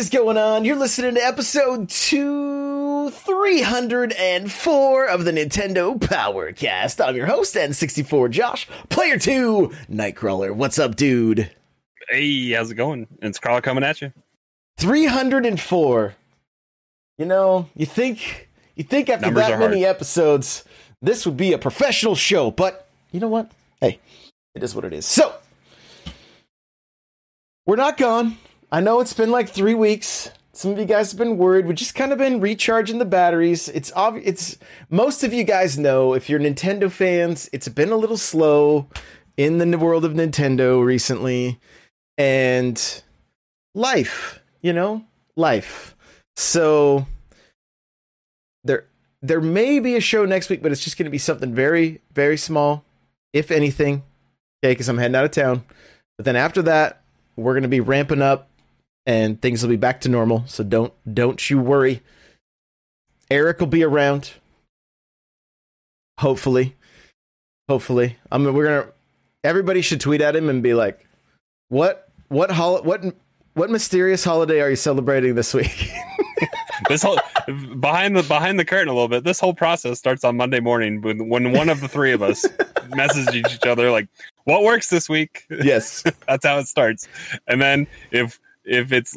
Is going on? You're listening to episode two, 304 of the Nintendo Powercast. I'm your host, N64 Josh, player two, Nightcrawler. What's up, dude? Hey, how's it going? It's Carl coming at you. 304. You know, you think you think after Numbers that many episodes, this would be a professional show, but you know what? Hey, it is what it is. So, we're not gone. I know it's been like three weeks. Some of you guys have been worried. We've just kind of been recharging the batteries. It's obvious. It's most of you guys know if you're Nintendo fans, it's been a little slow in the world of Nintendo recently, and life, you know, life. So there, there may be a show next week, but it's just going to be something very, very small, if anything. Okay, because I'm heading out of town. But then after that, we're going to be ramping up and things will be back to normal. So don't don't you worry. Eric will be around. Hopefully. Hopefully. I mean we're gonna everybody should tweet at him and be like, what what hol- what what mysterious holiday are you celebrating this week? This whole behind the behind the curtain a little bit. This whole process starts on Monday morning when when one of the three of us messages each other like, "What works this week?" yes. That's how it starts. And then if if it's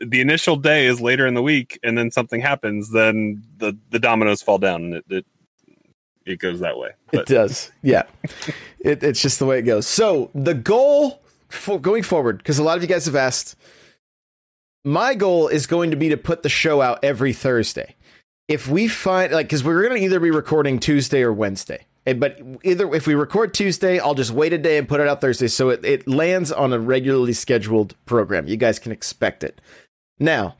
the initial day is later in the week and then something happens, then the the dominoes fall down and it it, it goes that way. It does. Yeah. it, it's just the way it goes. So the goal for going forward, because a lot of you guys have asked, my goal is going to be to put the show out every Thursday. If we find like, because we're going to either be recording Tuesday or Wednesday. Eh, But either if we record Tuesday, I'll just wait a day and put it out Thursday, so it, it lands on a regularly scheduled program. You guys can expect it. Now,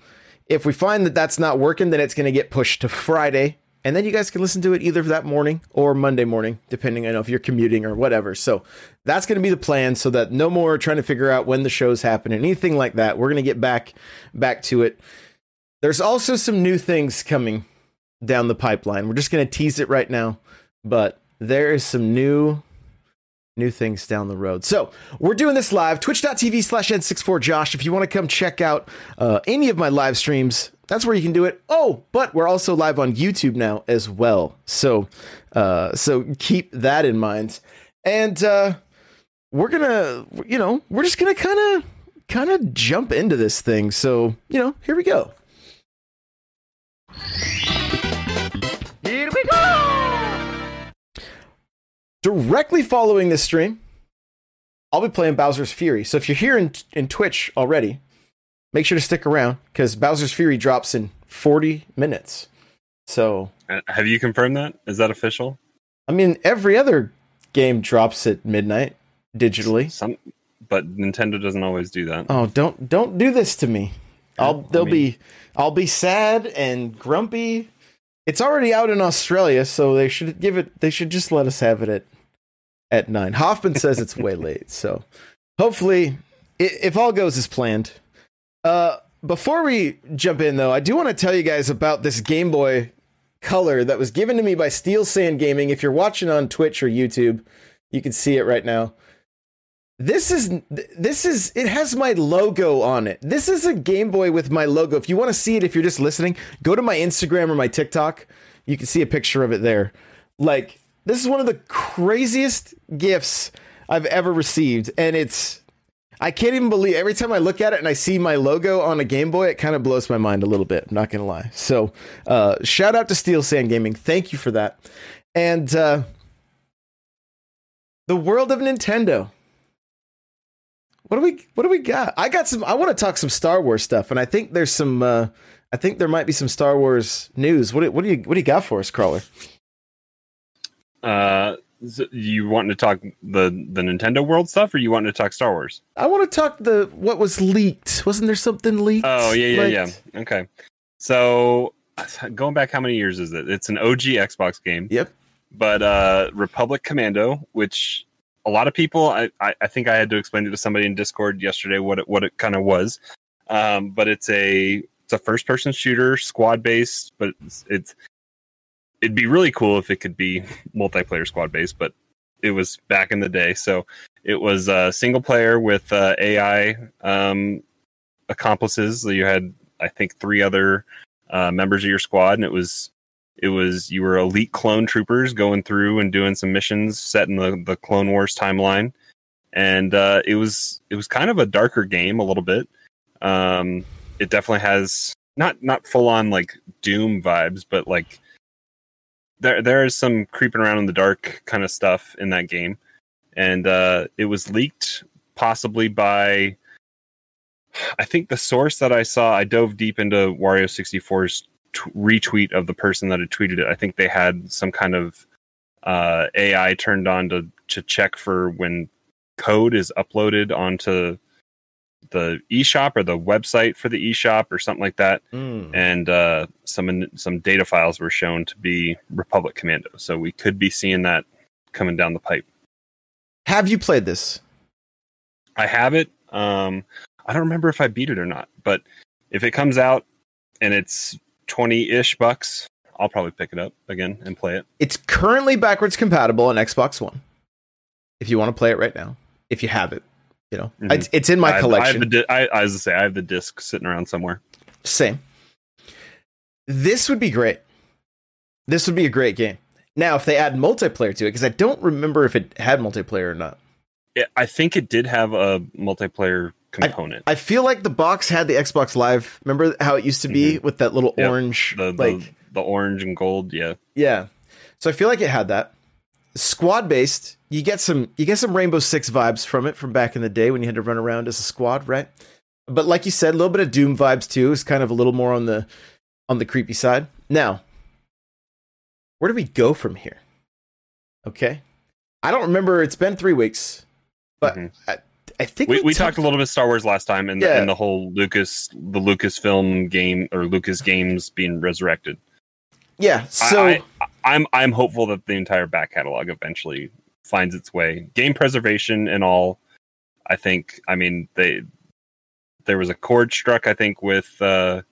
if we find that that's not working, then it's going to get pushed to Friday, and then you guys can listen to it either that morning or Monday morning, depending on if you're commuting or whatever. So that's going to be the plan, so that no more trying to figure out when the shows happen and anything like that. We're going to get back back to it. There's also some new things coming down the pipeline. We're just going to tease it right now, but there is some new new things down the road. So we're doing this live, twitch.tv slash N64Josh. If you want to come check out uh, any of my live streams, that's where you can do it. Oh, but we're also live on YouTube now as well. So uh, so keep that in mind. And uh, we're gonna, you know, we're just gonna kind of kind of jump into this thing. So, you know, here we go. Directly following this stream, I'll be playing Bowser's Fury. So if you're here in, in Twitch already, make sure to stick around because Bowser's Fury drops in 40 minutes. So, uh, have you confirmed that? Is that official? I mean, every other game drops at midnight digitally. Some, but Nintendo doesn't always do that. Oh, don't don't do this to me. I'll they'll mean- be I'll be sad and grumpy. It's already out in Australia, so they should give it they should just let us have it at at 9. Hoffman says it's way late, so hopefully if all goes as planned. Uh before we jump in though, I do want to tell you guys about this Game Boy color that was given to me by Steel Sand Gaming. If you're watching on Twitch or YouTube, you can see it right now. This is this is it has my logo on it. This is a Game Boy with my logo. If you want to see it if you're just listening, go to my Instagram or my TikTok. You can see a picture of it there. Like this is one of the craziest gifts I've ever received and it's I can't even believe every time I look at it and I see my logo on a Game Boy, it kind of blows my mind a little bit. I'm not gonna lie. So, uh, shout out to Steel Sand Gaming. Thank you for that. And uh, the world of Nintendo. What do we What do we got? I got some. I want to talk some Star Wars stuff, and I think there's some. Uh, I think there might be some Star Wars news. What what do you what do you got for us, Crawler? Uh, so you wanting to talk the the Nintendo World stuff, or you wanting to talk Star Wars? I want to talk the what was leaked. Wasn't there something leaked? Oh yeah, yeah, Like- yeah. Okay. So going back, how many years is it? It's an OG Xbox game. Yep. But uh, Republic Commando, which a lot of people, I, I, I think I had to explain it to somebody in Discord yesterday what it what it kind of was. Um, but it's a it's a first person shooter, squad based, but it's, it's it'd be really cool if it could be multiplayer squad based, but it was back in the day. So it was uh, single player with uh, AI um, accomplices. So you had, I think, three other uh, members of your squad, and it was it was you were elite clone troopers going through and doing some missions set in the the Clone Wars timeline, and uh, it was it was kind of a darker game a little bit. Um, it definitely has not not full on like Doom vibes, but like there there is some creeping around in the dark kind of stuff in that game, and uh, it was leaked possibly by. I think the source that I saw, I dove deep into Wario 64's t- retweet of the person that had tweeted it. I think they had some kind of uh, AI turned on to to check for when code is uploaded onto the eShop or the website for the eShop or something like that Mm. and uh, some some data files were shown to be Republic Commando. So we could be seeing that coming down the pipe. Have you played this? I have it. Um, I don't remember if I beat it or not, but if it comes out and it's twenty ish bucks, I'll probably pick it up again and play it. It's currently backwards compatible on Xbox One. If you want to play it right now, if you have it, you know, Mhm. it's, it's in my I have, I have collection. the di- I, I was to say I have the disc sitting around somewhere. Same. This would be great. This would be a great game. Now, if they add multiplayer to it, because I don't remember if it had multiplayer or not. It, I think it did have a multiplayer component. I feel like the box had the Xbox Live. Remember how it used to be with that little Mm-hmm. Yep. orange, the, the like the orange and gold, yeah. yeah. So I feel like it had that. Squad based, you get some you get some Rainbow Six vibes from it from back in the day when you had to run around as a squad, right? But like you said, a little bit of Doom vibes too. It's kind of a little more on the on the creepy side. Now, where do we go from here? Okay, I don't remember. It's been three weeks, but Mhm. I, I think we, we talked a little bit Star Wars last time, and, Yeah. and the whole Lucas, the Lucasfilm game or Lucas games being resurrected. Yeah, so I, I'm I'm hopeful that the entire back catalog eventually finds its way. Game preservation and all. I think. I mean, they there was a chord struck. I think with uh,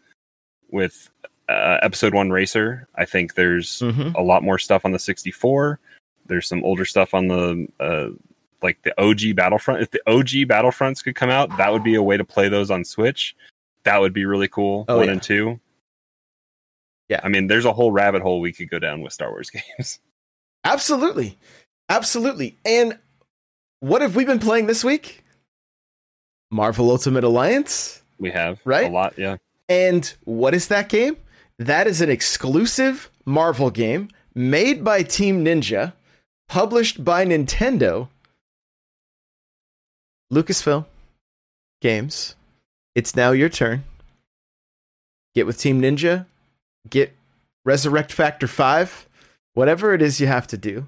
with uh, Episode One Racer. I think there's Mhm. a lot more stuff on the 64. There's some older stuff on the uh, like the OG Battlefront. If the OG Battlefronts could come out, that would be a way to play those on Switch. That would be really cool. Oh, one yeah. and two. Yeah. I mean, there's a whole rabbit hole we could go down with Star Wars games. Absolutely. Absolutely. And what have we been playing this week? Marvel Ultimate Alliance. We have Right? a lot. Yeah, And what is that game? That is an exclusive Marvel game made by Team Ninja, published by Nintendo, Lucasfilm Games. It's now your turn. Get with Team Ninja, get Resurrect Factor 5, whatever it is you have to do,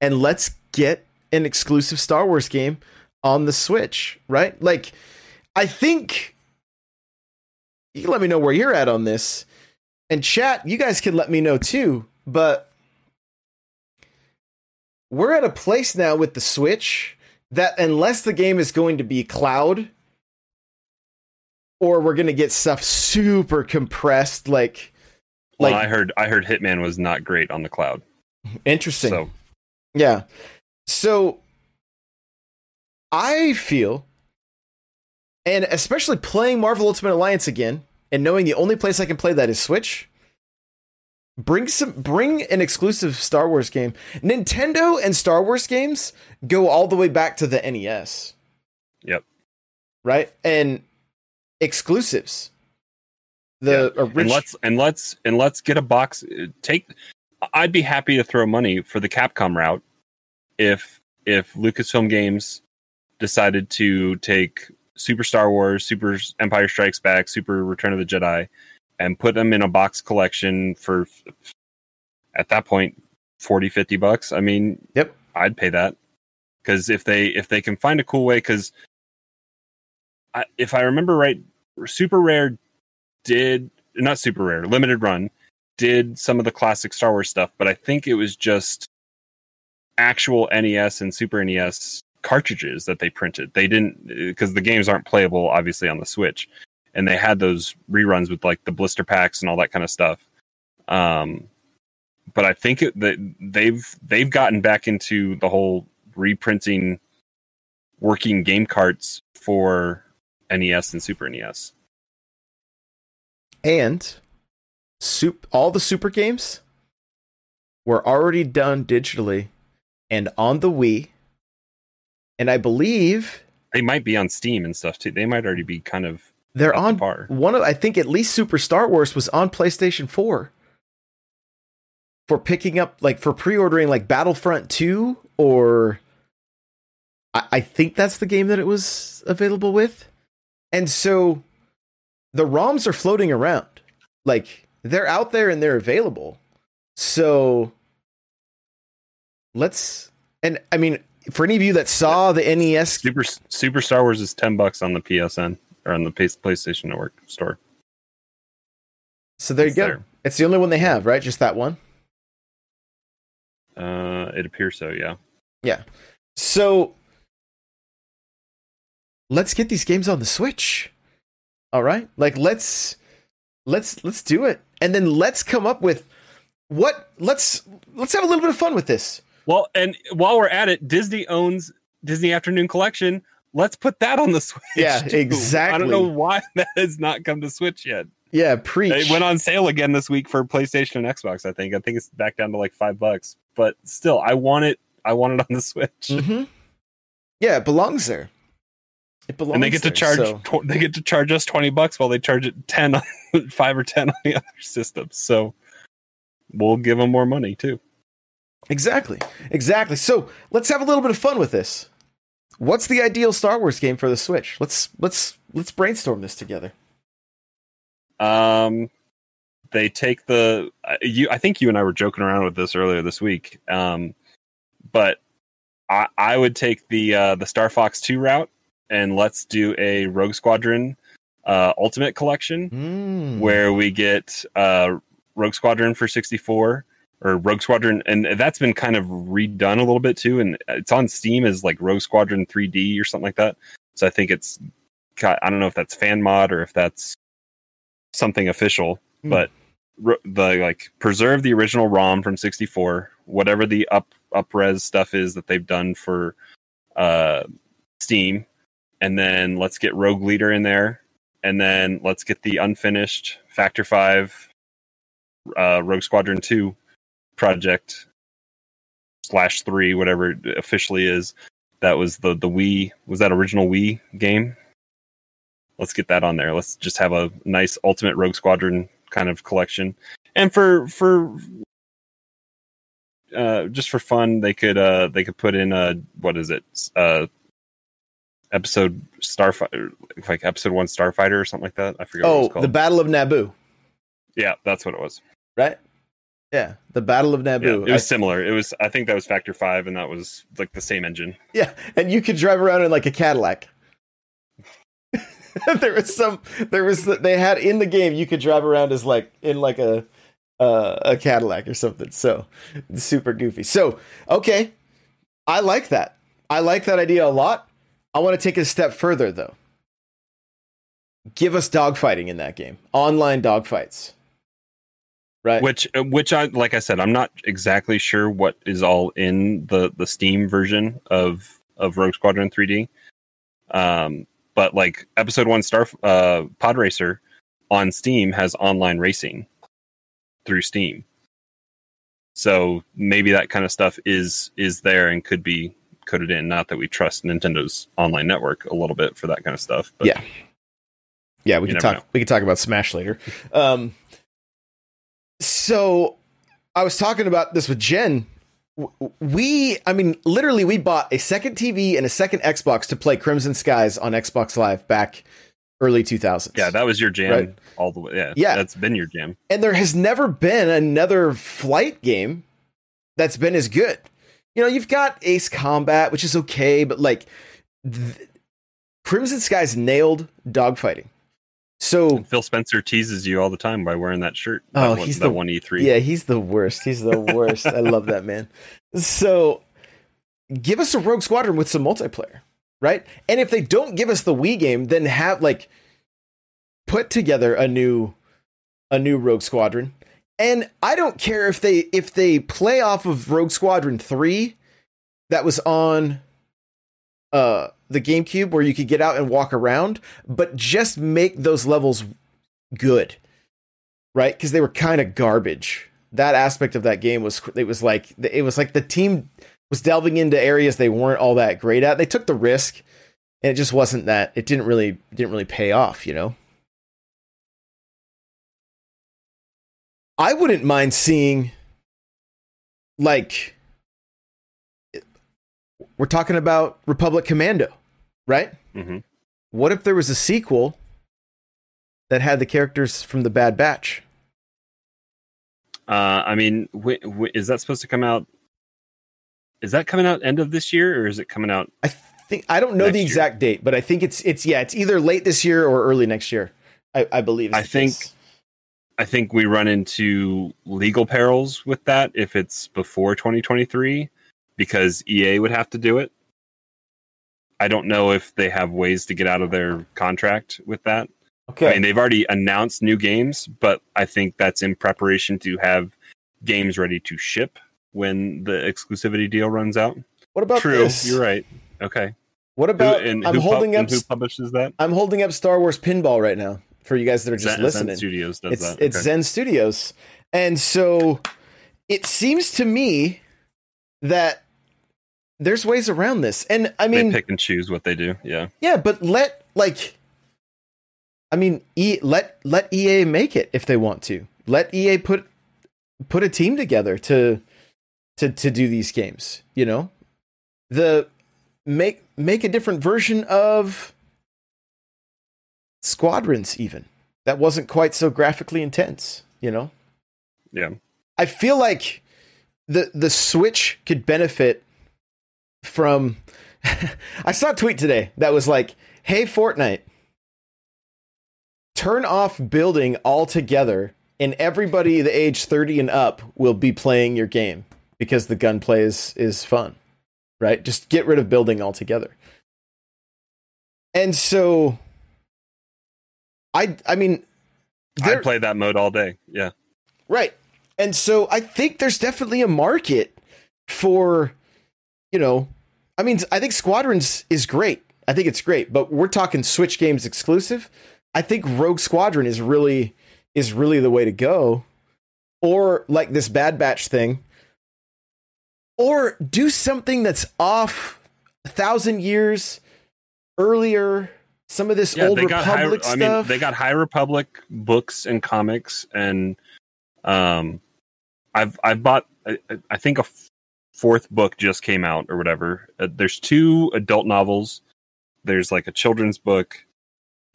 and let's get an exclusive Star Wars game on the Switch, right? Like, I think you can let me know where you're at on this. And chat, you guys can let me know too. But we're at a place now with the Switch that unless the game is going to be cloud or we're going to get stuff super compressed, like, well, like I heard I heard Hitman was not great on the cloud. interesting. So Yeah. So I feel, and especially playing Marvel Ultimate Alliance again, and knowing the only place I can play that is Switch. Bring some bring an exclusive Star Wars game. Nintendo and Star Wars games go all the way back to the NES. Yep. Right? And exclusives. The and original let's and let's and let's get a box. Uh, take. I'd be happy to throw money for the Capcom route if if Lucasfilm Games decided to take Super Star Wars, Super Empire Strikes Back, Super Return of the Jedi, and put them in a box collection for at that point 40 50 bucks i mean Yep. i'd pay that because if they if they can find a cool way because if i remember right super rare did not super rare limited run did some of the classic star wars stuff but i think it was just actual nes and super nes cartridges that they printed. They didn't because the games aren't playable obviously on the switch. And they had those reruns with like the blister packs and all that kind of stuff. Um but i think that they've they've gotten back into the whole reprinting working game carts for nes and super nes And soup all the super games were already done digitally and on the Wii. And I believe they might be on steam and stuff too they might already be kind of they're the on bar. one of I think at least Super Star Wars was on PlayStation 4 for picking up like for pre-ordering like Battlefront 2 or I, I think that's the game that it was available with. And so the ROMs are floating around. Like they're out there and they're available. So let's and I mean for any of you that saw the NES super super star wars is 10 bucks on the psn or on the playstation network store so there you go. there. It's the only one they have, right? Just that one. uh it appears so yeah Yeah. So let's get these games on the Switch. All right? Like let's let's let's do it. And then let's come up with what let's let's have a little bit of fun with this. Well, and while we're at it, Disney owns Disney Afternoon Collection. Let's put that on the Switch. Yeah, too. exactly. I don't know why that has not come to Switch yet. Yeah, preach. It went on sale again this week for PlayStation and Xbox. I think. I think it's back down to like five bucks. But still, I want it. I want it on the Switch. Mhm. Yeah, it belongs there. It belongs and they get to charge. so- Tw- they get to charge us twenty bucks while they charge it ten, on, five or ten on the other systems. So we'll give them more money too. Exactly. Exactly. So let's have a little bit of fun with this. What's the ideal Star Wars game for the Switch? Let's let's let's brainstorm this together. Um, they take the you. I think you and I were joking around with this earlier this week. Um, but I I would take the uh, the Star Fox two route and let's do a Rogue Squadron uh, Ultimate Collection Mm. where we get uh, Rogue Squadron for sixty four or Rogue Squadron, and that's been kind of redone a little bit too, and it's on Steam as like Rogue Squadron 3D or something like that. So I think it's got, I don't know if that's fan mod or if that's something official, Hmm. but the like preserve the original ROM from 64, whatever the up upres stuff is that they've done for uh Steam, and then let's get Rogue Leader in there, and then let's get the unfinished Factor 5 uh Rogue Squadron 2 project slash 3 whatever it officially is. That was the the Wii was that original Wii game? Let's get that on there. Let's just have a nice ultimate rogue squadron kind of collection. And for for uh just for fun they could uh they could put in uh what is it? Uh episode starfighter like episode 1 starfighter or something like that i forget what it Oh, the Battle of Naboo, yeah that's what it was right? Yeah, the Battle of yeah, Naboo. it was I- similar it was i think that was factor 5 and that was like the same engine yeah, and you could drive around in like a Cadillac. there was some. There was they had in the game you could drive around as like in like a uh, a Cadillac or something. So super goofy. So okay, I like that. I like that idea a lot. I want to take it a step further though. Give us dogfighting in that game. Online dogfights. Right. which uh, which i like i said i'm not exactly sure what is all in the the steam version of of rogue squadron 3d um but like episode one star uh pod racer on steam has online racing through steam so maybe that kind of stuff is is there and could be coded in not that we trust nintendo's online network a little bit for that kind of stuff but Yeah. Yeah, we can talk. know. We can talk about Smash later. Um, so I was talking about this with Jen. We, I mean, literally, we bought a second TV and a second Xbox to play Crimson Skies on Xbox Live back early 2000s. Yeah, that was your jam Right. all the way. Yeah, Yeah. that's been your jam. and there has never been another flight game that's been as good. You know, you've got Ace Combat, which is okay, but like th- Crimson Skies nailed dogfighting. So And Phil Spencer teases you all the time by wearing that shirt. Oh, that one, he's the- one E three. yeah, he's the worst. He's the worst. I love that man. So give us a Rogue Squadron with some multiplayer, right? And if they don't give us the Wii game, then have like put together a new a new Rogue Squadron. And I don't care if they if they play off of Rogue Squadron 3 that was on uh the GameCube where you could get out and walk around, but just make those levels good. Right? Cuz they were kind of garbage. That aspect of that game was it was like it was like the team was delving into areas they weren't all that great at. They took the risk and it just wasn't that it didn't really didn't really pay off, you know. I wouldn't mind seeing like we're talking about Republic Commando, right? hmm What if there was a sequel that had the characters from the Bad Batch? Uh, I mean, is that supposed to come out? Is that coming out end of this year, or is it coming out? I think I don't know the year. exact date, but I think it's it's yeah, it's either late this year or early next year. I, I believe. I think-. I think we run into legal perils with that if it's before 2023, because EA would have to do it. I don't know if they have ways to get out of their contract with that. Okay. I mean, they've already announced new games, but I think that's in preparation to have games ready to ship when the exclusivity deal runs out. what about True, this? you're right. Okay. What Who, about? and I'm who holding up. and who publishes that? I'm holding up Star Wars Pinball right now for you guys that are just Zen, Zen listening. Studios does it's that. it's Okay. Zen Studios, and so it seems to me that there's ways around this. And I mean, they pick and choose what they do. Yeah. yeah, but let like, I mean, e, let let EA make it if they want to. Let EA put put a team together to to to do these games. You know, the make make a different version of squadrons even that wasn't quite so graphically intense you know? Yeah. i feel like the the switch could benefit from i saw a tweet today that was like hey fortnite turn off building altogether and everybody the age 30 and up will be playing your game because the gunplay is is fun right? Just get rid of building altogether. And so i i mean I'd play that mode all day. Yeah. Right. And so I think there's definitely a market for, you know, I mean, I think Squadrons is great. I think it's great, but we're talking Switch games exclusive. I think Rogue Squadron is really is really the way to go. Or like this Bad Batch thing. Or do something that's off a thousand years earlier. Some of this Yeah. old they got High, Republic I mean, they got High Republic books and comics, and um, I've I've bought. I, I think a f- fourth book just came out or whatever. Uh, there's two adult novels. There's like a children's book,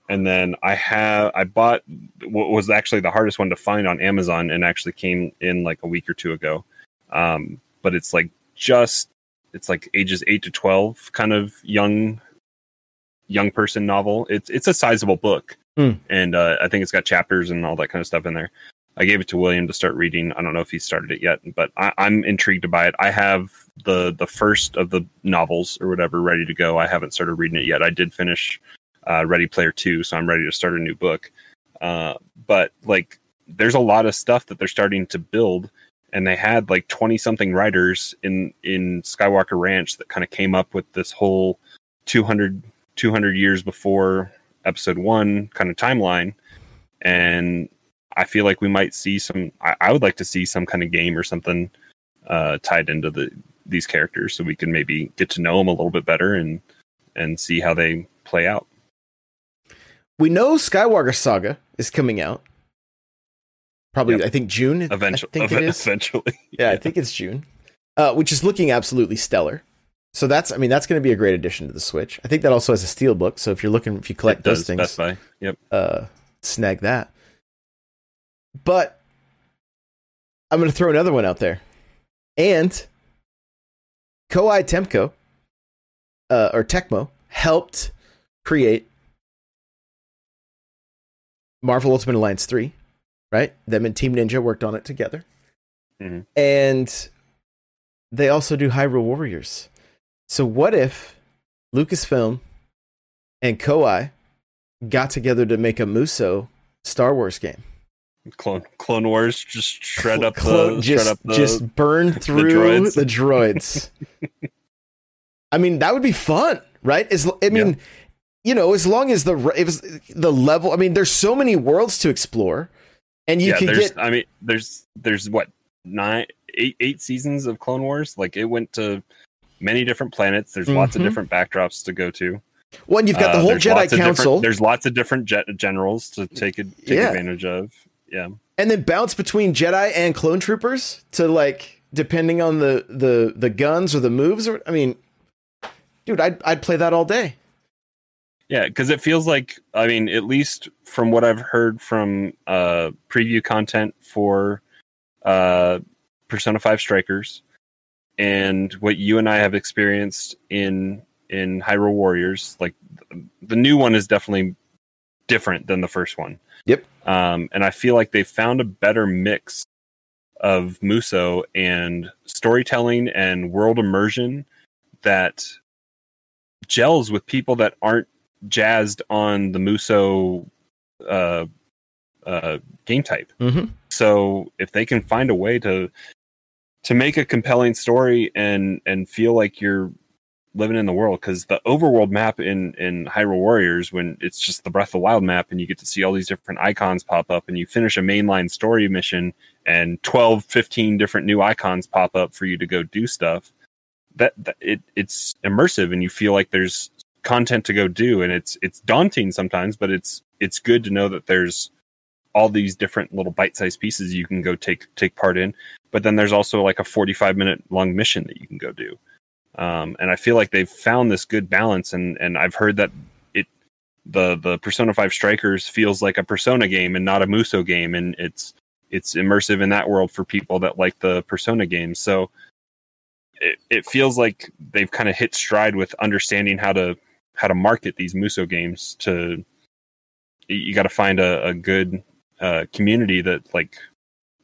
and then I have I bought what was actually the hardest one to find on Amazon, and actually came in like a week or two ago. Um, but it's like just it's like ages eight to twelve, kind of young young person novel. It's it's a sizable book, Hmm. and uh, I think it's got chapters and all that kind of stuff in there. I gave it to William to start reading. I don't know if he started it yet, but I, I'm intrigued by it. I have the the first of the novels or whatever ready to go. I haven't started reading it yet. I did finish uh, Ready Player Two, so I'm ready to start a new book. Uh, but like, there's a lot of stuff that they're starting to build, and they had like 20 something writers in in Skywalker Ranch that kind of came up with this whole 200 200 years before episode one kind of timeline and i feel like we might see some i, I would like to see some kind of game or something uh, tied into the these characters so we can maybe get to know them a little bit better and and see how they play out we know Skywalker Saga is coming out. Probably, Yep. I think June. eventually I think it is. eventually Yeah, I think it's June, uh, which is looking absolutely stellar. So that's I mean that's going to be a great addition to the Switch. I think that also has a steel book. So if you're looking, if you collect those things, Best Buy. Yep. uh, snag that. But I'm going to throw another one out there, and Koei Temco uh, or Tecmo helped create Marvel Ultimate Alliance three, right? Them and Team Ninja worked on it together, Mhm. and they also do Hyrule Warriors. So what if Lucasfilm and Koei got together to make a Muso Star Wars game. Clone Clone Wars just shred up Clo- the just shred up the just burn through droids. the droids. I mean, that would be fun, right? As I mean, you know, as long as the it was the level. I mean, there's so many worlds to explore, and you yeah. There's get I mean there's there's what nine eight eight seasons of Clone Wars. Like it went to many different planets. There's lots of Mhm. different backdrops to go to. one. You've got the Uh, whole there's Jedi lots of different- Council, There's lots of different jet generals to take ad- take Yeah. advantage of. Yeah. and then bounce between Jedi and clone troopers to like depending on the the the guns or the moves. Or I mean, dude, I'd I'd play that all day. Yeah, because it feels like I mean, at least from what I've heard from uh preview content for uh Persona 5 Strikers and what you and I have experienced in in Hyrule Warriors, like the new one is definitely different than the first one. Yep. Um and I feel like they found a better mix of Muso and storytelling and world immersion that gels with people that aren't jazzed on the Muso uh, uh, game type. Mm-hmm. So if they can find a way to to make a compelling story and and feel like you're living in the world, because the overworld map in in Hyrule Warriors, when it's just the Breath of the Wild map, and you get to see all these different icons pop up, and you finish a mainline story mission, and 12, 15 different new icons pop up for you to go do stuff. That, that it it's immersive, and you feel like there's content to go do and it's it's daunting sometimes but it's it's good to know that there's all these different little bite-sized pieces you can go take take part in. But then there's also like a 45 minute long mission that you can go do. Um, and i feel like they've found this good balance and and i've heard that it the the persona 5 strikers feels like a persona game and not a muso game and it's it's immersive in that world for people that like the persona games so it, it feels like they've kind of hit stride with understanding how to how to market these Muso games to you got to find a, a good uh, community that like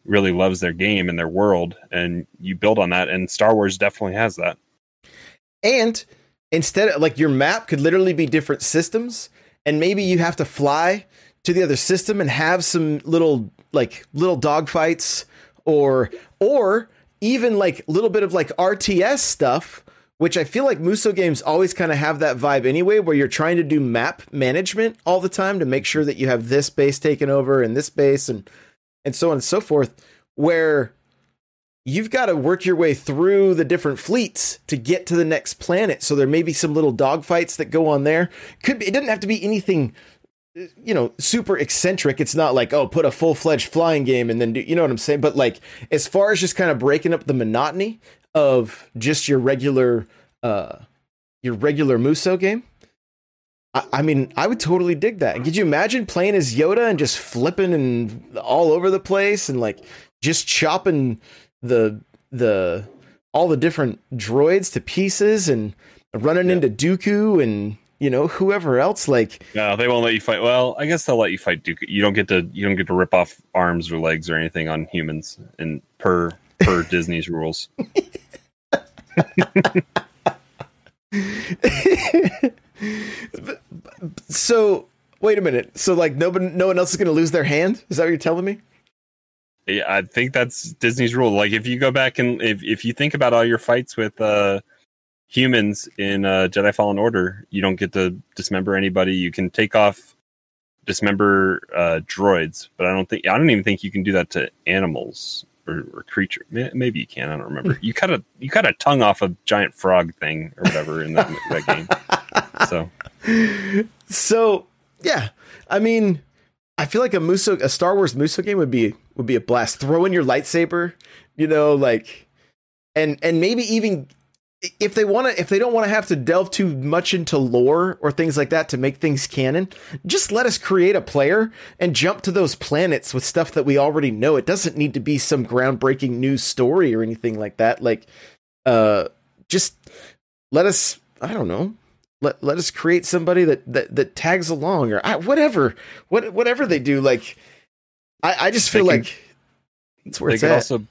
really loves their game and their world and you build on that and Star Wars definitely has that. And instead of like your map could literally be different systems, and maybe you have to fly to the other system and have some little like little dogfights or or even like little bit of like RTS stuff, which I feel like Muso games always kind of have that vibe anyway, where you're trying to do map management all the time to make sure that you have this base taken over and this base and and so on and so forth, where you've got to work your way through the different fleets to get to the next planet. So there may be some little dogfights that go on there. Could be, it doesn't have to be anything, uh, you know, super eccentric. It's not like oh, put a full fledged flying game and then do you know what I'm saying? But like as far as just kind of breaking up the monotony of just your regular, uh, your regular Muso game. I, I mean, I would totally dig that. Could you imagine playing as Yoda and just flipping and all over the place and like just chopping the the all the different droids to pieces and running into Dooku and you know whoever else like No, they won't let you fight. Well, I guess they'll let you fight Dooku. You don't get to you don't get to rip off arms or legs or anything on humans and per per Disney's rules. So wait a minute so like nobody no one else is going to lose their hand is that what you're telling me Yeah, I think that's Disney's rule. Like if you go back and if if you think about all your fights with uh humans in uh Jedi Fallen Order, you don't get to dismember anybody. You can take off dismember uh droids, but I don't think I don't even think you can do that to animals or, or creature. Maybe you can. I don't remember. You cut a you cut a tongue off a giant frog thing or whatever in that, that game. So so yeah i mean i feel like a muso a star wars muso game would be would be a blast throw in your lightsaber you know like and and maybe even if they want to if they don't want to have to delve too much into lore or things like that to make things canon just let us create a player and jump to those planets with stuff that we already know it doesn't need to be some groundbreaking new story or anything like that like uh just let us i don't know let, let us create somebody that that, that tags along or I, whatever what whatever they do like i i just feel They can- like it's where they it's could at. also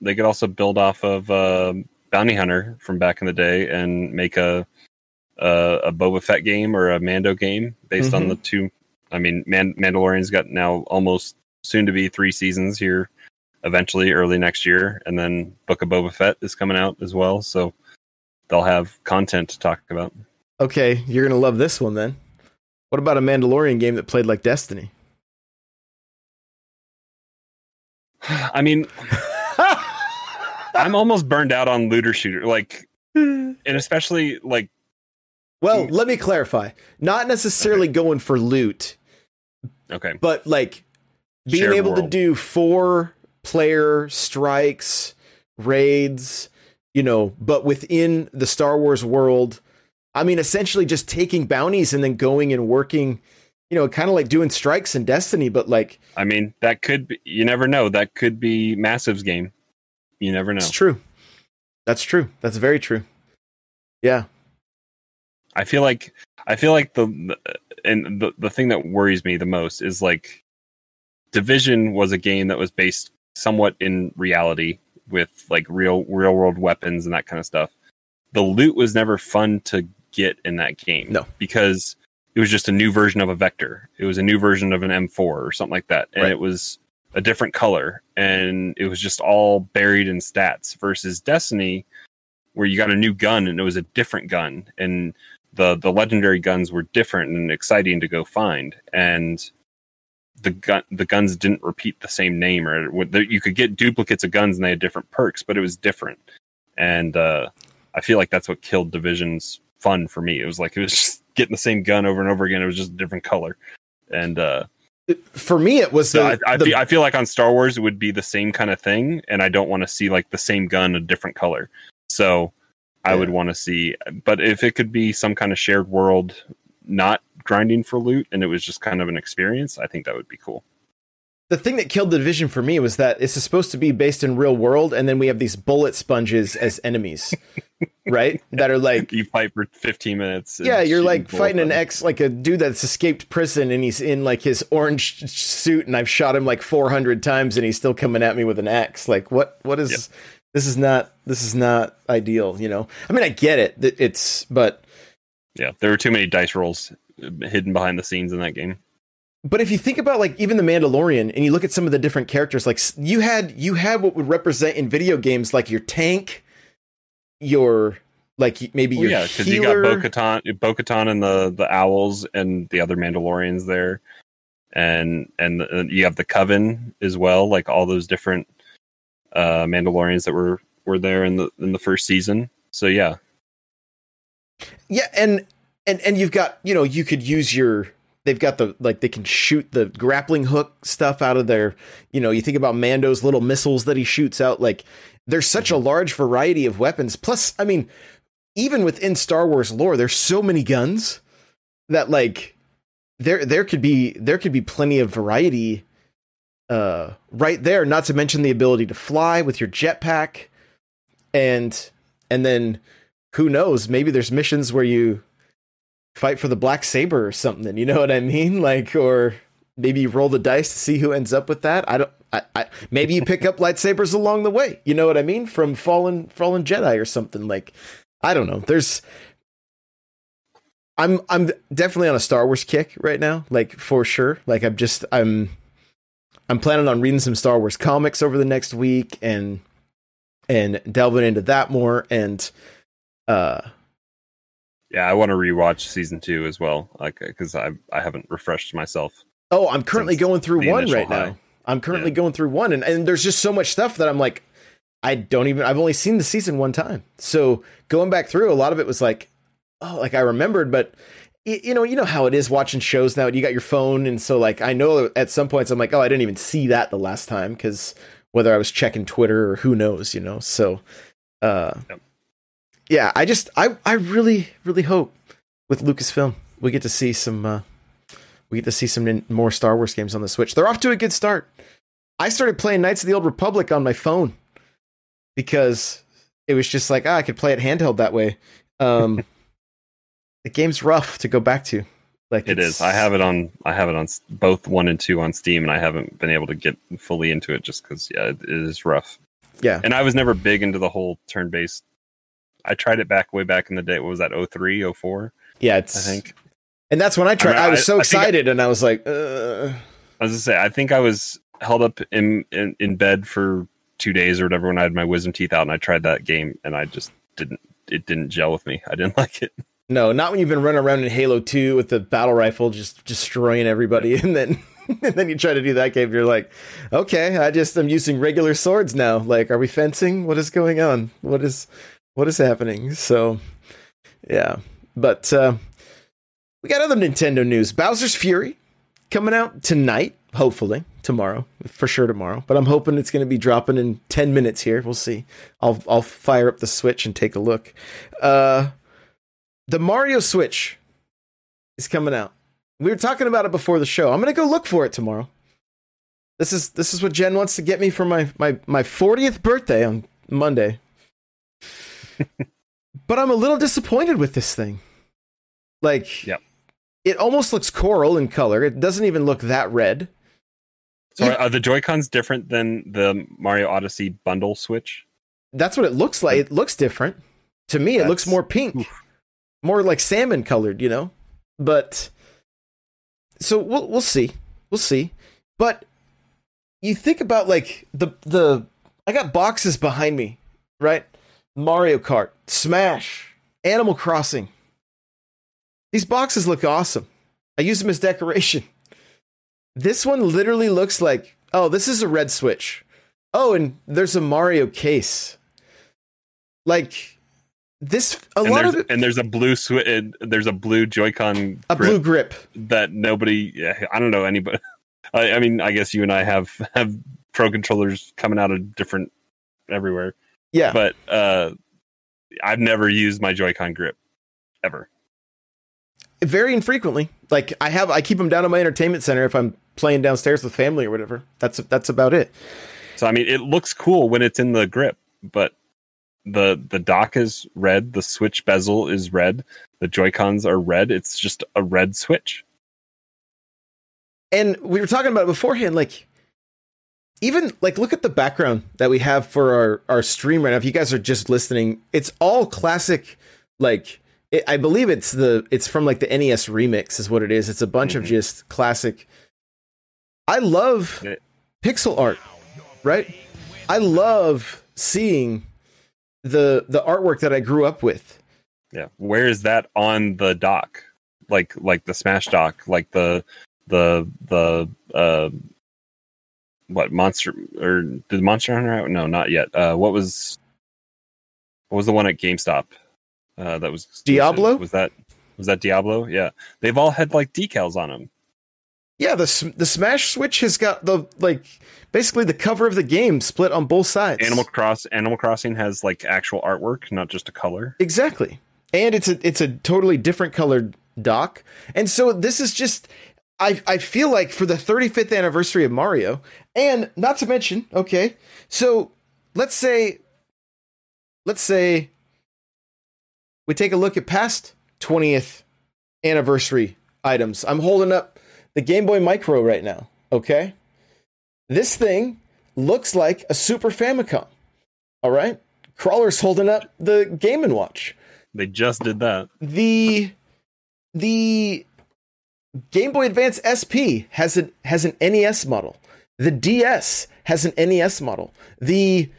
they could also build off of uh, Bounty Hunter from back in the day and make a a, a Boba Fett game or a Mando game based on Mhm. the two. I mean, Man- Mandalorian's got now almost soon to be three seasons here, eventually early next year, and then Book of Boba Fett is coming out as well, so they'll have content to talk about. Okay, you're gonna love this one then. What about a Mandalorian game that played like Destiny? I mean, I'm almost burned out on looter shooter, like, and especially like well, hmm. let me clarify. Not necessarily going for loot, okay, but like being Shared able to do four player strikes, raids, you know, but within the Star Wars world. I mean, essentially just taking bounties and then going and working, you know, kind of like doing strikes in Destiny, but like I mean, that could be, you never know. That could be Massive's game. You never know. it's true. That's true. That's very true. Yeah. I feel like I feel like the, the and the the thing that worries me the most is like Division was a game that was based somewhat in reality with like real real world weapons and that kind of stuff. The loot was never fun to get in that game. No. Because it was just a new version of a vector. It was a new version of an M4 or something like that. And Right. it was a different color and it was just all buried in stats versus Destiny where you got a new gun and it was a different gun and the the legendary guns were different and exciting to go find and the gun the guns didn't repeat the same name or you could get duplicates of guns and they had different perks but it was different. And uh i feel like that's what killed division's fun for me. It was like it was just getting the same gun over and over again. It was just a different color. And uh For me, it was so the, I, I, the- feel, I feel like on Star Wars it would be the same kind of thing, and I don't want to see like the same gun a different color. So I would want to see, but if it could be some kind of shared world, not grinding for loot, and it was just kind of an experience, I think that would be cool. The thing that killed the division for me was that it's supposed to be based in real world, and then we have these bullet sponges as enemies, right? That are like, You fight for 15 minutes. yeah, you're like fighting an ex, like a dude that's escaped prison, and he's in like his orange suit, and I've shot him like 400 times, and he's still coming at me with an axe. Like, what? What is? Yep. This is not. This is not ideal. You know. I mean, I get it. that It's but Yeah, there were too many dice rolls hidden behind the scenes in that game. But if you think about like even the Mandalorian and you look at some of the different characters, like you had you had what would represent in video games like your tank, your like maybe Well, your yeah, because you got. Bo-Katan, Bo-Katan and the the owls and the other Mandalorians there, and and the, you have the Coven as well, like all those different uh Mandalorians that were were there in the in the first season. So yeah, yeah, and and and you've got you know you could use your they've got the like they can shoot the grappling hook stuff out of their you know you think about Mando's little missiles that he shoots out like there's such a large variety of weapons. Plus, I mean, even within Star Wars lore, there's so many guns that like there there could be there could be plenty of variety uh right there not to mention the ability to fly with your jetpack and and then who knows maybe there's missions where you fight for the black saber or something you know what i mean? Like or maybe roll the dice to see who ends up with that. I don't I, I maybe you pick up lightsabers along the way you know what i mean? From fallen fallen jedi or something like i don't know. There's i'm i'm definitely on a star wars kick right now like for sure. Like i'm just i'm i'm planning on reading some star wars comics over the next week and and delving into that more and uh yeah, I want to rewatch season two as well, like because I I haven't refreshed myself. Oh, I'm currently going through one right high. now. I'm currently Yeah. going through one, and, and there's just so much stuff that I'm like, I don't even. I've only seen the season one time, so going back through a lot of it was like, oh, like I remembered, but y- you know, you know how it is watching shows now. You got your phone, and so like I know at some points I'm like, oh, I didn't even see that the last time because whether I was checking Twitter or who knows, you know. So, uh, Yep. Yeah, I just I I really really hope with Lucasfilm we get to see some uh, we get to see some more Star Wars games on the Switch. They're off to a good start. I started playing Knights of the Old Republic on my phone because it was just like ah, I could play it handheld that way. Um, the game's rough to go back to. Like it's- I have it on. I have it on both one and two on Steam, and I haven't been able to get fully into it just because yeah, it, it is rough. Yeah, And I was never big into the whole turn-based. I tried it back way back in the day. What was that? 03, 04, yeah. I think. and that's when I tried. I, mean, was I- so I think I- excited, and I was like, uh, I was gonna say. I think I was held up in, in in bed for two days or whatever when I had my wisdom teeth out, and I tried that game, and I just didn't. It didn't gel with me. I didn't like it. No, not when you've been running around in Halo 2 with the battle rifle just destroying everybody and then and then you try to do that game you're like, "Okay, I just am using regular swords now. Like, are we fencing? What is going on? What is what is happening?" So, yeah. But uh we got other Nintendo news. Bowser's Fury coming out tonight, hopefully. Tomorrow, for sure tomorrow. But I'm hoping it's going to be dropping in 10 minutes here. We'll see. I'll I'll fire up the Switch and take a look. Uh the Mario Switch is coming out. We were talking about it before the show. I'm gonna go look for it tomorrow. This is this is what Jen wants to get me for my my my 40th birthday on Monday. But I'm a little disappointed with this thing. Like, Yep. it almost looks coral in color. It doesn't even look that red. So Yeah. are the Joy Cons different than the Mario Odyssey bundle Switch? That's what it looks like. It looks different. To me, it looks more pink, more like salmon colored, you know. But so we'll we'll see, we'll see. But you think about like the the I got boxes behind me, right? Mario Kart, Smash, Animal Crossing. These boxes look awesome. I use them as decoration. This one literally looks like oh, this is a red switch. Oh, and there's a Mario case. Like this, a and lot there's, of it, and there's a blue swi- and There's a blue Joy-Con a grip blue grip. that nobody. I don't know anybody. I, I mean, I guess you and I have have pro controllers coming out of different everywhere, Yeah, but uh, I've never used my Joy-Con grip ever. very infrequently. Like I have, I keep them down at my entertainment center if I'm playing downstairs with family or whatever. That's that's about it. So I mean, it looks cool when it's in the grip, but the the dock is red, the Switch bezel is red, the Joy Cons are red. It's just a red Switch. And we were talking about it beforehand. Like even like look at the background that we have for our our stream right now. If you guys are just listening, it's all classic. Like it, I believe it's the it's from like the NES remix is what it is. It's a bunch of Mhm. just classic. I love pixel art, right? I love seeing the the artwork that I grew up with. Yeah, where is that on the dock? Like like the Smash dock, like the the the uh what monster or did Monster Hunter out? No, not yet. Uh, what was what was the one at GameStop? Uh, that was? Diablo? Was that was that Diablo? Yeah, they've all had like decals on them. Yeah, the the Smash Switch has got the like basically the cover of the game split on both sides. Animal Cross Animal Crossing has like actual artwork, not just a color. exactly, and it's a it's a totally different colored dock, and so this is just I I feel like for the 35th anniversary of Mario, and not to mention, okay, so let's say let's say we take a look at past 20th anniversary items. I'm holding up the Game Boy Micro right now, okay? This thing looks like a Super Famicom. All right? Crawler's holding up the Game and Watch. They just did that. The the Game Boy Advance SP has a has an NES model. The DS has an NES model. The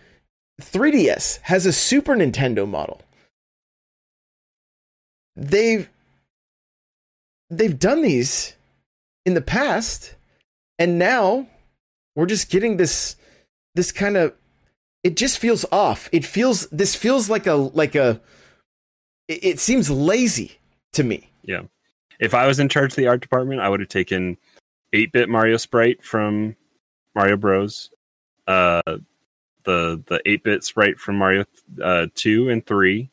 3DS has a Super Nintendo model. They've they've done these in the past and now we're just getting this this kind of it just feels off. It feels this feels like a like a it, it seems lazy to me. If I was in charge of the art department, I would have taken 8-bit Mario sprite from Mario Bros. Uh, the the 8-bit sprite from Mario uh, 2 and 3,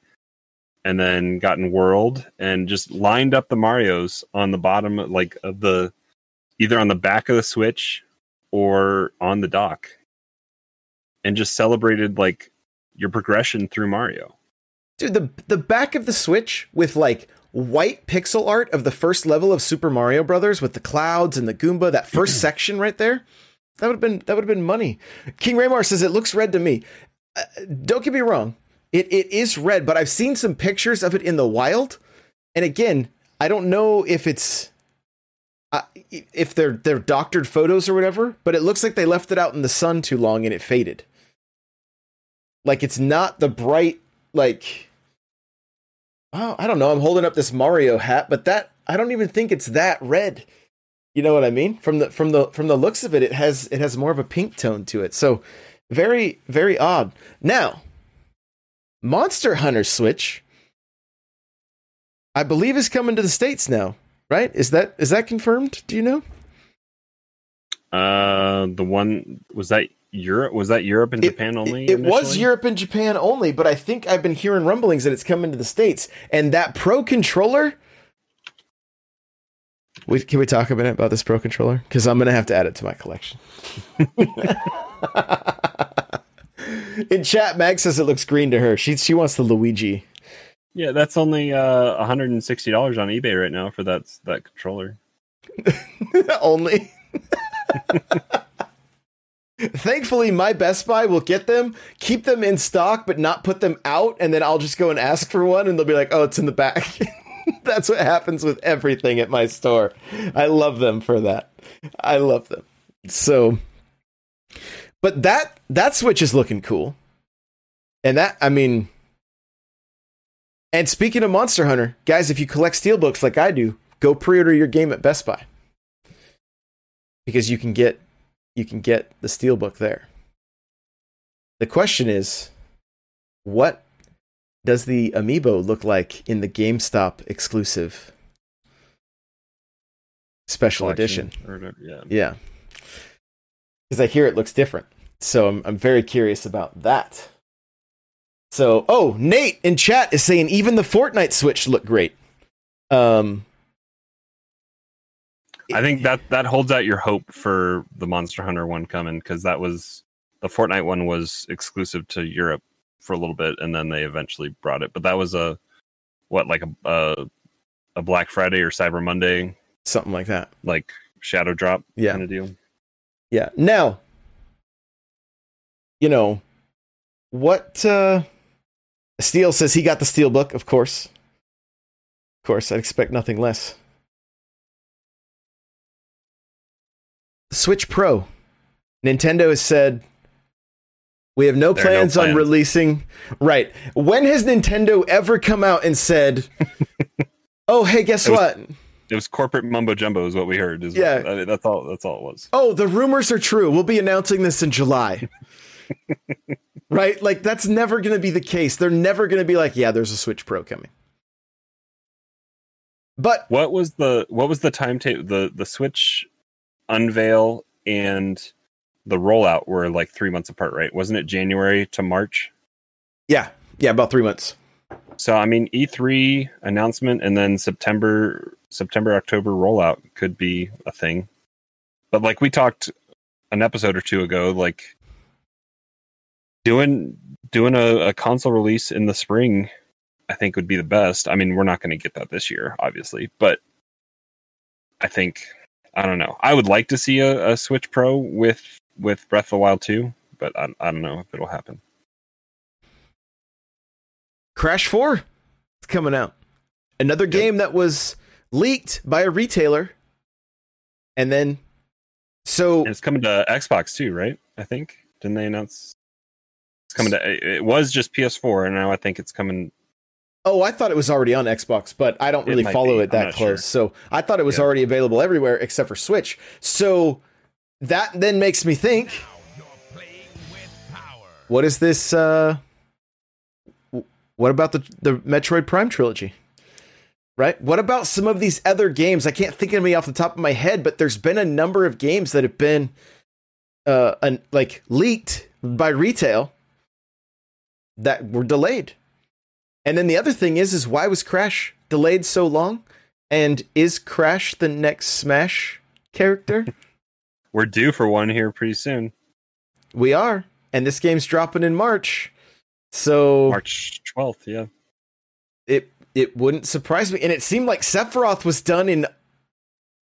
and then gotten World, and just lined up the Mario's on the bottom, like of the either on the back of the Switch or on the dock, and just celebrated like your progression through Mario. Dude, the the back of the Switch with like white pixel art of the first level of Super Mario Brothers with the clouds and the Goomba, that first section right there, that would have been that would have been money. King Raymar says it looks red to me. Uh, don't get me wrong, it it is red, but I've seen some pictures of it in the wild, and again, I don't know if it's uh, if they're they're doctored photos or whatever, but it looks like they left it out in the sun too long and it faded. Like it's not the bright like oh, I don't know. I'm holding up this Mario hat, but that I don't even think it's that red. You know what I mean? From the from the from the looks of it, it has it has more of a pink tone to it. So very very odd. Now, Monster Hunter Switch, I believe, is coming to the states now. Right? Is that is that confirmed? Do you know? Uh, the one was that Europe? Was that Europe and It- Japan only? It, it was? Europe and Japan only, but I think I've been hearing rumblings that it's coming to the states. And that Pro controller. We, can we talk a minute about this Pro controller? Because I'm gonna have to add it to my collection. In chat, Mag says it looks green to her. She she wants the Luigi. Yeah, that's only uh 160 dollars on eBay right now for that that controller. only. Thankfully, my Best Buy will get them, keep them in stock, but not put them out, and then I'll just go and ask for one, and they'll be like, "Oh, it's in the back." That's what happens with everything at my store. I love them for that. I love them. So, but that that Switch is looking cool, and that I mean, and speaking of Monster Hunter, guys, if you collect steelbooks like I do, go pre-order your game at Best Buy because you can get you can get the steelbook there. The question is, what does the amiibo look like in the GameStop exclusive special edition? Or. Yeah, because I hear it looks different, so I'm I'm very curious about that. So, oh, Nate in chat is saying even the Fortnite Switch looked great. Um, I think that that holds out your hope for the Monster Hunter one coming because that was the Fortnite one was exclusive to Europe for a little bit, and then they eventually brought it. But that was a what like a a, a Black Friday or Cyber Monday something like that. like shadow drop Yeah. kind of deal. Yeah. Now, you know, what uh Steele says he got the steel book, of course. Of course, I'd expect nothing less. Switch Pro. Nintendo has said we have no are no plans on releasing. Right. When has Nintendo ever come out and said, "Oh, hey, guess It was- what? It was corporate mumbo jumbo, is what we heard. Is Yeah. I mean, that's all. That's all it was. oh, the rumors are true. We'll be announcing this in July. right? Like that's never going to be the case. They're never going to be like, yeah, there's a Switch Pro coming. But What was the what was the timetable? The the Switch unveil and the rollout were like three months apart, right? Wasn't it January to March? yeah, yeah, about 3 months. So I mean, E3 announcement and then September September October rollout could be a thing. But like we talked an episode or two ago, like doing doing a, a console release in the spring, I think would be the best. I mean, we're not going to get that this year, obviously, but I think I don't know. I would like to see a, a Switch Pro with with Breath of the Wild 2, but I, I don't know if it'll happen. Crash 4 is coming out. Another game that was leaked by a retailer. And then so And it's coming to Xbox too, right? I think didn't they announce it's coming to? It it was just PS4, and now I think it's coming. Oh, I thought it was already on Xbox, but I don't really might follow be. it that close. So I thought it was Yeah. already available everywhere except for Switch. So that then makes me think what is this uh what about the the Metroid Prime trilogy? Right? What about some of these other games? I can't think of any off the top of my head, but there's been a number of games that have been uh un- like leaked by retail that were delayed. And then the other thing is, is why was Crash delayed so long? And is Crash the next Smash character? We're due for one here pretty soon, we are, and this game's dropping in March, so March twelfth. Yeah, it it wouldn't surprise me. And it seemed like Sephiroth was done in,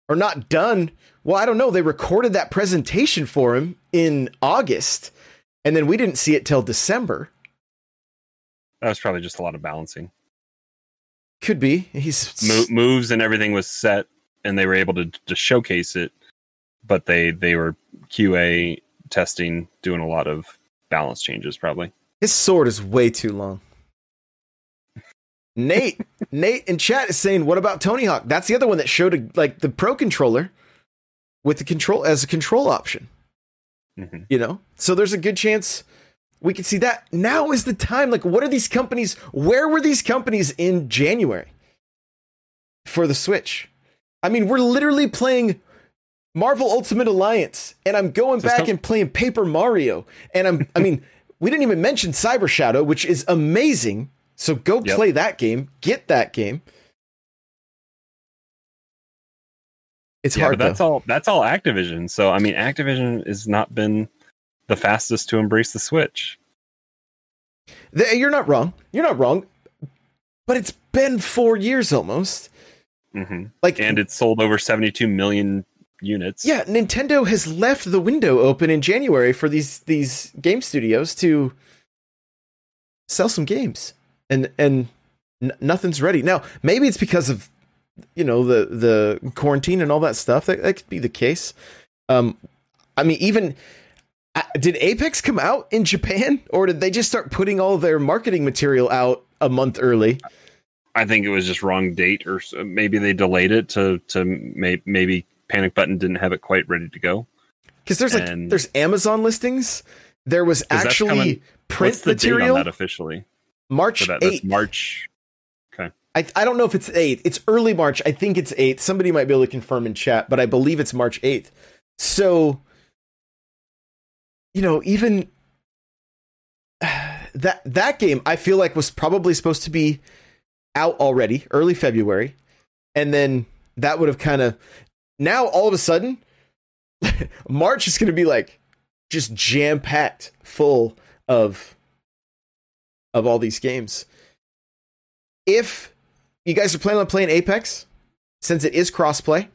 or not done. Well, I don't know. They recorded that presentation for him in August, and then we didn't see it till December. That was probably just a lot of balancing. Could be. He's Mo- moves and everything was set, and they were able to to showcase it, but they they were QA testing, doing a lot of balance changes, probably. his sword is way too long. Nate, Nate in chat is saying, "What about Tony Hawk? That's the other one that showed a, like the Pro controller with the control as a control option. Mhm. You know, so there's a good chance we could see that. Now is the time. Like, what are these companies? Where were these companies in January for the Switch? I mean, we're literally playing Marvel Ultimate Alliance, and I'm going back and playing Paper Mario, and I'm. I mean, we didn't even mention Cyber Shadow, which is amazing. So go Yep. play that game. Get that game. It's yeah, hard that's though. all. That's all Activision. So I mean, Activision has not been the fastest to embrace the Switch. Th- You're not wrong. You're not wrong. But it's been four years almost. hmm Like, And it's sold over seventy-two million units. yeah, Nintendo has left the window open in January for these these game studios to sell some games, and and n- nothing's ready now. Maybe it's because of you know the the quarantine and all that stuff. That, that could be the case. Um, I mean, even Uh, did Apex come out in Japan, or did they just start putting all their marketing material out a month early? I think it was just wrong date, or maybe they delayed it to to may, maybe Panic Button didn't have it quite ready to go. Because there's like there's Amazon listings. There was actually print material date on that officially? March that, that's eighth. March. Okay. I I don't know if it's eighth. It's early March. I think it's eighth. Somebody might be able to confirm in chat, but I believe it's March eighth. So, you know, even that that game I feel like was probably supposed to be out already, early February, and then that would have kind of now all of a sudden March is going to be like just jam packed full of of all these games. If you guys are planning on playing Apex, since it is crossplay,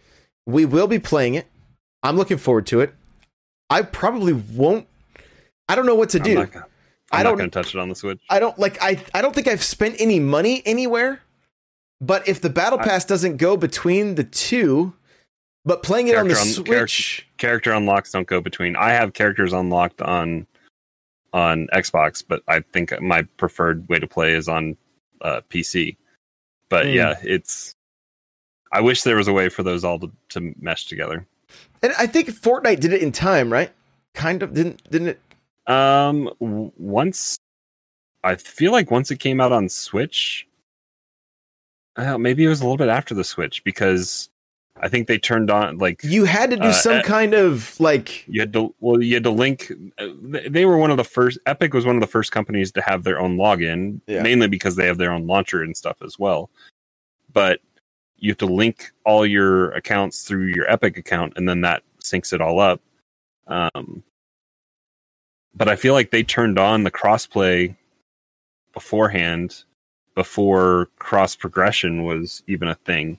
we will be playing it. I'm looking forward to it. I probably won't. I don't know what to I'm do. not, gonna- I I'm don't- going to touch it on the Switch. I don't like. I I don't think I've spent any money anywhere. But if the battle I- pass doesn't go between the two, but playing it on the Character on- character- Switch, character unlocks don't go between. I have characters unlocked on on Xbox, but I think my preferred way to play is on uh, PC. But Mm. yeah, it's. I wish there was a way for those all to, to mesh together. And I think Fortnite did it in time, right? Kind of didn't didn't it? Um, once I feel like once it came out on Switch, uh, maybe it was a little bit after the Switch because I think they turned on like You had to do Uh, some kind of like you had to well you had to link uh, they were one of the first epic was one of the first companies to have their own login Yeah. mainly because they have their own launcher and stuff as well but you have to link all your accounts through your epic account and then that syncs it all up. Um but i feel like they turned on the crossplay beforehand before cross progression was even a thing.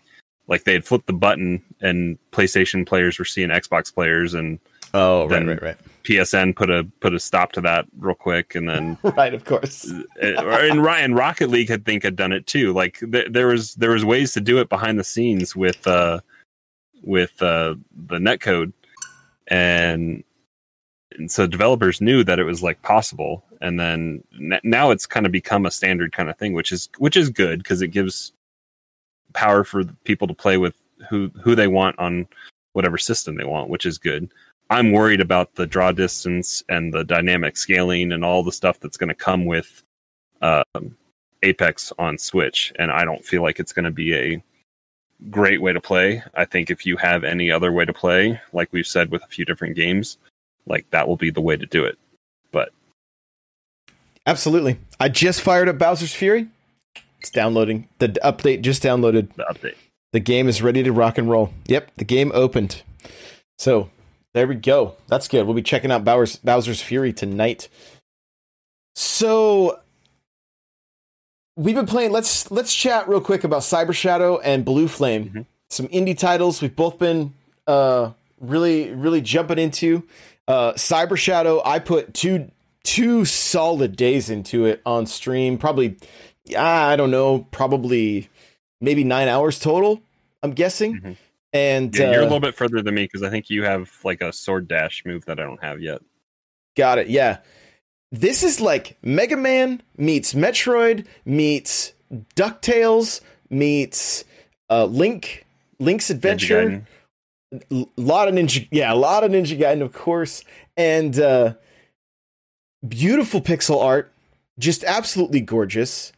Like they had flipped the button and playstation players were seeing xbox players and oh Then- right PSN put a put a stop to that real quick, and then right of course uh, and Ryan Rocket League had think had done it too. Like th- there was there was ways to do it behind the scenes with uh with uh the netcode, and and so developers knew that it was like possible. And then n- now it's kind of become a standard kind of thing, which is which is good because it gives power for people to play with who who they want on whatever system they want, which is good. I'm worried about the draw distance and the dynamic scaling and all the stuff that's going to come with um, Apex on Switch, and I don't feel like it's going to be a great way to play. I think if you have any other way to play, like we've said with a few different games, like that will be the way to do it. But absolutely. I just fired up Bowser's Fury. It's downloading. The update just downloaded. The update. The game is ready to rock and roll. Yep, the game opened. So there we go. That's good. We'll be checking out Bowser's, Bowser's Fury tonight. So we've been playing. Let's let's chat real quick about Cyber Shadow and Blue Flame. Mhm. Some indie titles we've both been uh, really really jumping into. Uh, Cyber Shadow. I put two two solid days into it on stream. Probably, I don't know. Probably maybe nine hours total. I'm guessing. Mhm. And Yeah, you're a uh, little bit further than me because I think you have like a sword dash move that I don't have yet. Got it. Yeah. This is like Mega Man meets Metroid meets DuckTales meets uh, Link Link's Adventure. A lot of Ninja yeah, a lot of Ninja Gaiden, of course. And uh beautiful pixel art. Just absolutely gorgeous.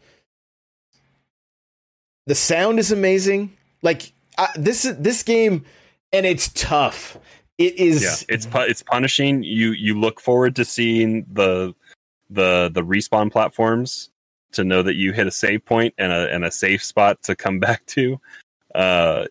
The sound is amazing. Like this is this game and it's tough. It is Yeah, it's it's punishing. You you look forward to seeing the the the respawn platforms to know that you hit a save point and a and a safe spot to come back to. Uh,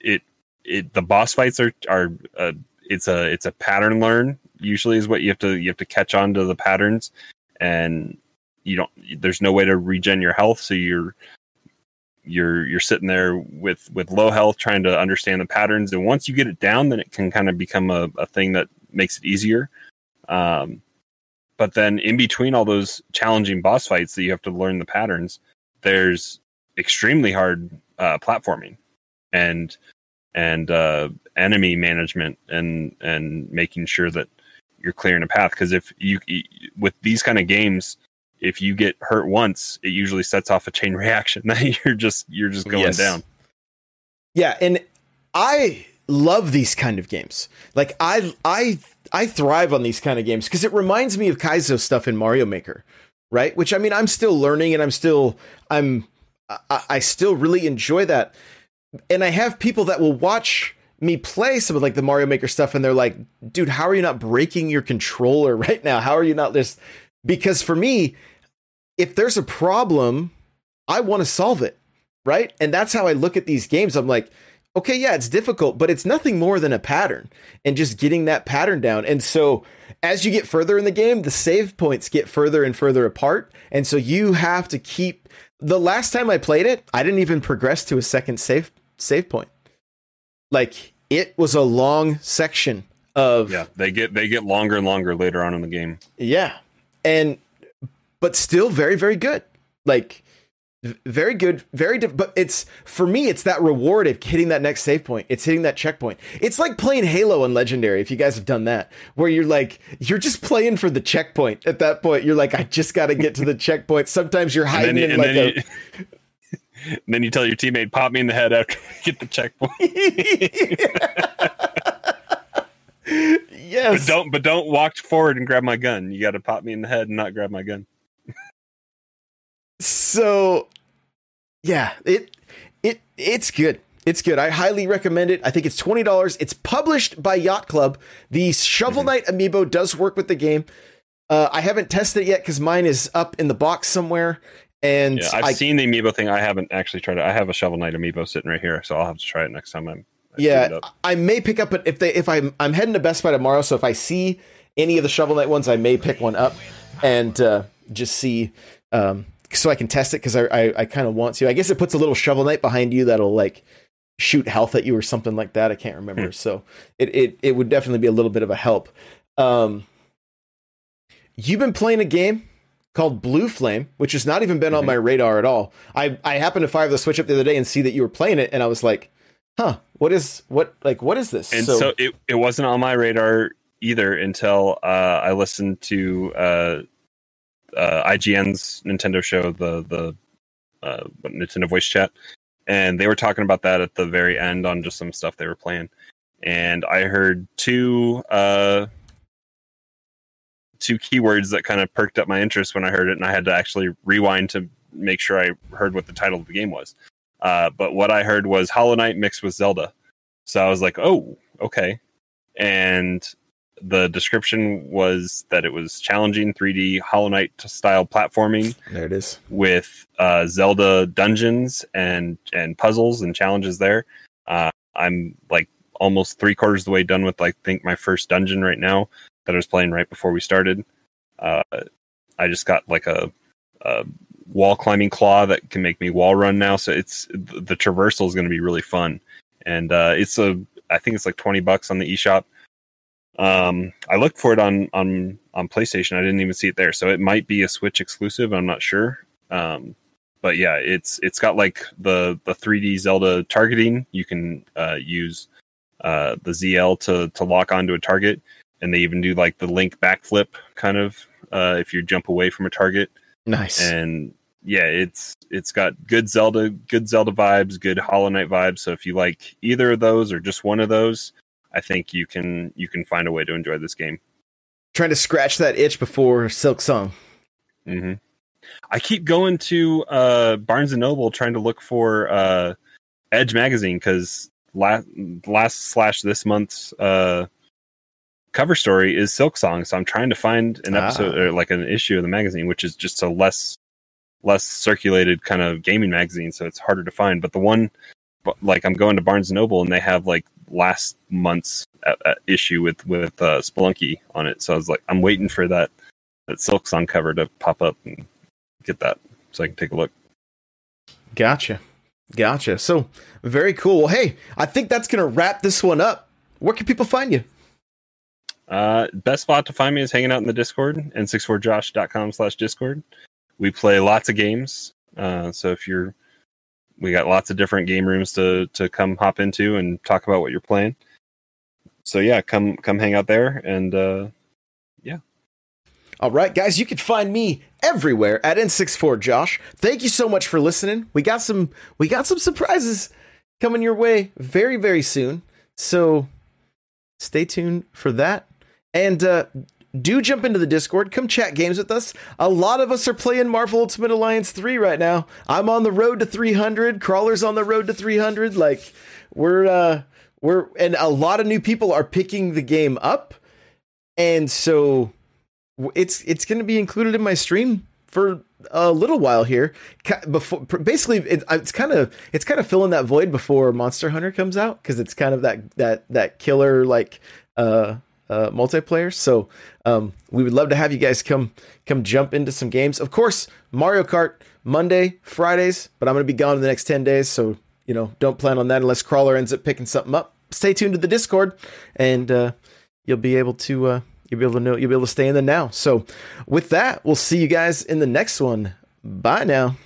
it it the boss fights are are uh, it's a it's a pattern learn. Usually is what you have to you have to catch on to the patterns, and you don't. There's no way to regen your health, so you're you're you're sitting there with with low health trying to understand the patterns. And once you get it down then it can kind of become a, a thing that makes it easier. Um, but then in between all those challenging boss fights that you have to learn the patterns there's extremely hard uh, platforming and and uh, enemy management and and making sure that you're clearing a path. Because if you with these kind of games if you get hurt once, it usually sets off a chain reaction that you're just you're just going Yes. down. Yeah, and I love these kind of games. Like I I I thrive on these kind of games because it reminds me of Kaizo stuff in Mario Maker, right? Which I mean, I'm still learning and I'm still I'm I, I still really enjoy that. And I have people that will watch me play some of like the Mario Maker stuff and they're like, "Dude, how are you not breaking your controller right now? How are you not just because for me, if there's a problem, I want to solve it, right? And that's how I look at these games. I'm like, okay, yeah, it's difficult, but it's nothing more than a pattern and just getting that pattern down. And so as you get further in the game, the save points get further and further apart. And so you have to keep the last time I played it, I didn't even progress to a second save save point. Like it was a long section of Yeah, they get they get longer and longer later on in the game. yeah. And but still very very good. Like very good, very diff- but it's for me it's that reward of hitting that next save point. It's hitting that checkpoint. It's like playing Halo on Legendary if you guys have done that where you're like you're just playing for the checkpoint. At that point you're like I just got to get to the checkpoint. Sometimes you're And hiding then, in and like then, a you, and then you tell your teammate, "Pop me in the head after I get the checkpoint." yes. but don't but don't walk forward and grab my gun. You got to pop me in the head and not grab my gun. So yeah it it it's good it's good i highly recommend it i think it's $20 it's published by yacht club the shovel Mhm. knight amiibo does work with the game uh, i haven't tested it yet because mine is up in the box somewhere and Yeah, I've I, seen the amiibo thing. I haven't actually tried it. I have a Shovel Knight amiibo sitting right here, so I'll have to try it next time I'm. I yeah i may pick up it if they if i'm i'm heading to best buy tomorrow so if i see any of the shovel knight ones i may pick one up and uh, just see um so i can test it because i i, I kind of want to i guess it puts a little shovel knight behind you that'll like shoot health at you or something like that i can't remember Hmm. so it, it it would definitely be a little bit of a help um you've been playing a game called Blue Flame, which has not even been on Mhm. my radar at all. I I happened to fire the switch up the other day and see that you were playing it, and I was like, "Huh, what is what like what is this?" and so, it, it wasn't on my radar either until uh, I listened to uh, uh, IGN's Nintendo show, the the uh, Nintendo voice chat, and they were talking about that at the very end on just some stuff they were playing, and I heard two uh, two keywords that kind of perked up my interest when I heard it, and I had to actually rewind to make sure I heard what the title of the game was. Uh, but what I heard was Hollow Knight mixed with Zelda. So I was like, oh, okay. And the description was that it was challenging 3D Hollow Knight style platforming There it is. with uh, Zelda dungeons and and puzzles and challenges there. Uh, I'm like almost three quarters of the way done with like think my first dungeon right now that I was playing right before we started. Uh, I just got like a, a wall climbing claw that can make me wall run now, so it's the traversal is going to be really fun, and uh, it's a I think it's like twenty bucks on the eShop. Um, I looked for it on on on PlayStation. I didn't even see it there, so it might be a Switch exclusive. I'm not sure. Um, but yeah, it's it's got like the the 3D Zelda targeting. You can uh, use uh, the ZL to to lock onto a target, and they even do like the Link backflip kind of uh, if you jump away from a target. Nice. And yeah, it's it's got good Zelda, good Zelda vibes, good Hollow Knight vibes. So if you like either of those or just one of those, I think you can you can find a way to enjoy this game. Trying to scratch that itch before Silksong. hmm I keep going to uh, Barnes and Noble trying to look for uh, Edge magazine because last last slash this month's uh, cover story is Silksong. So I'm trying to find an Ah. episode or like an issue of the magazine, which is just a less less circulated kind of gaming magazine, so it's harder to find. But the one, like I'm going to Barnes and Noble and they have like last month's uh, uh, issue with with uh, Spelunky on it. So I was like, I'm waiting for that that Silksong cover to pop up and get that so I can take a look. Gotcha. Gotcha. So very cool. Well, hey, I think that's gonna wrap this one up. Where can people find you? Uh, best spot to find me is hanging out in the Discord, n64josh.com slash Discord. We play lots of games. Uh, so if you're, we got lots of different game rooms to, to come hop into and talk about what you're playing. So yeah, come, come hang out there. And, uh, yeah. All right, guys, you can find me everywhere at N64Josh. Thank you so much for listening. We got some we got some surprises coming your way very very soon. So stay tuned for that. And uh do jump into the Discord. Come chat games with us. A lot of us are playing Marvel Ultimate Alliance 3 right now. I'm on the road to 300. Crawler's on the road to 300. Like we're uh we're and a lot of new people are picking the game up. And so it's it's going to be included in my stream for a little while here. Before basically, it, it's kind of it's kind of filling that void before Monster Hunter comes out because it's kind of that that that killer like uh, uh, multiplayer. So um, we would love to have you guys come come jump into some games. Of course, Mario Kart Monday, Fridays, but I'm going to be gone in the next ten days, so you know don't plan on that unless Crawler ends up picking something up. Stay tuned to the Discord, and uh, you'll be able to uh, you'll be able to know you'll be able to stay in the now. So with that, we'll see you guys in the next one. Bye now.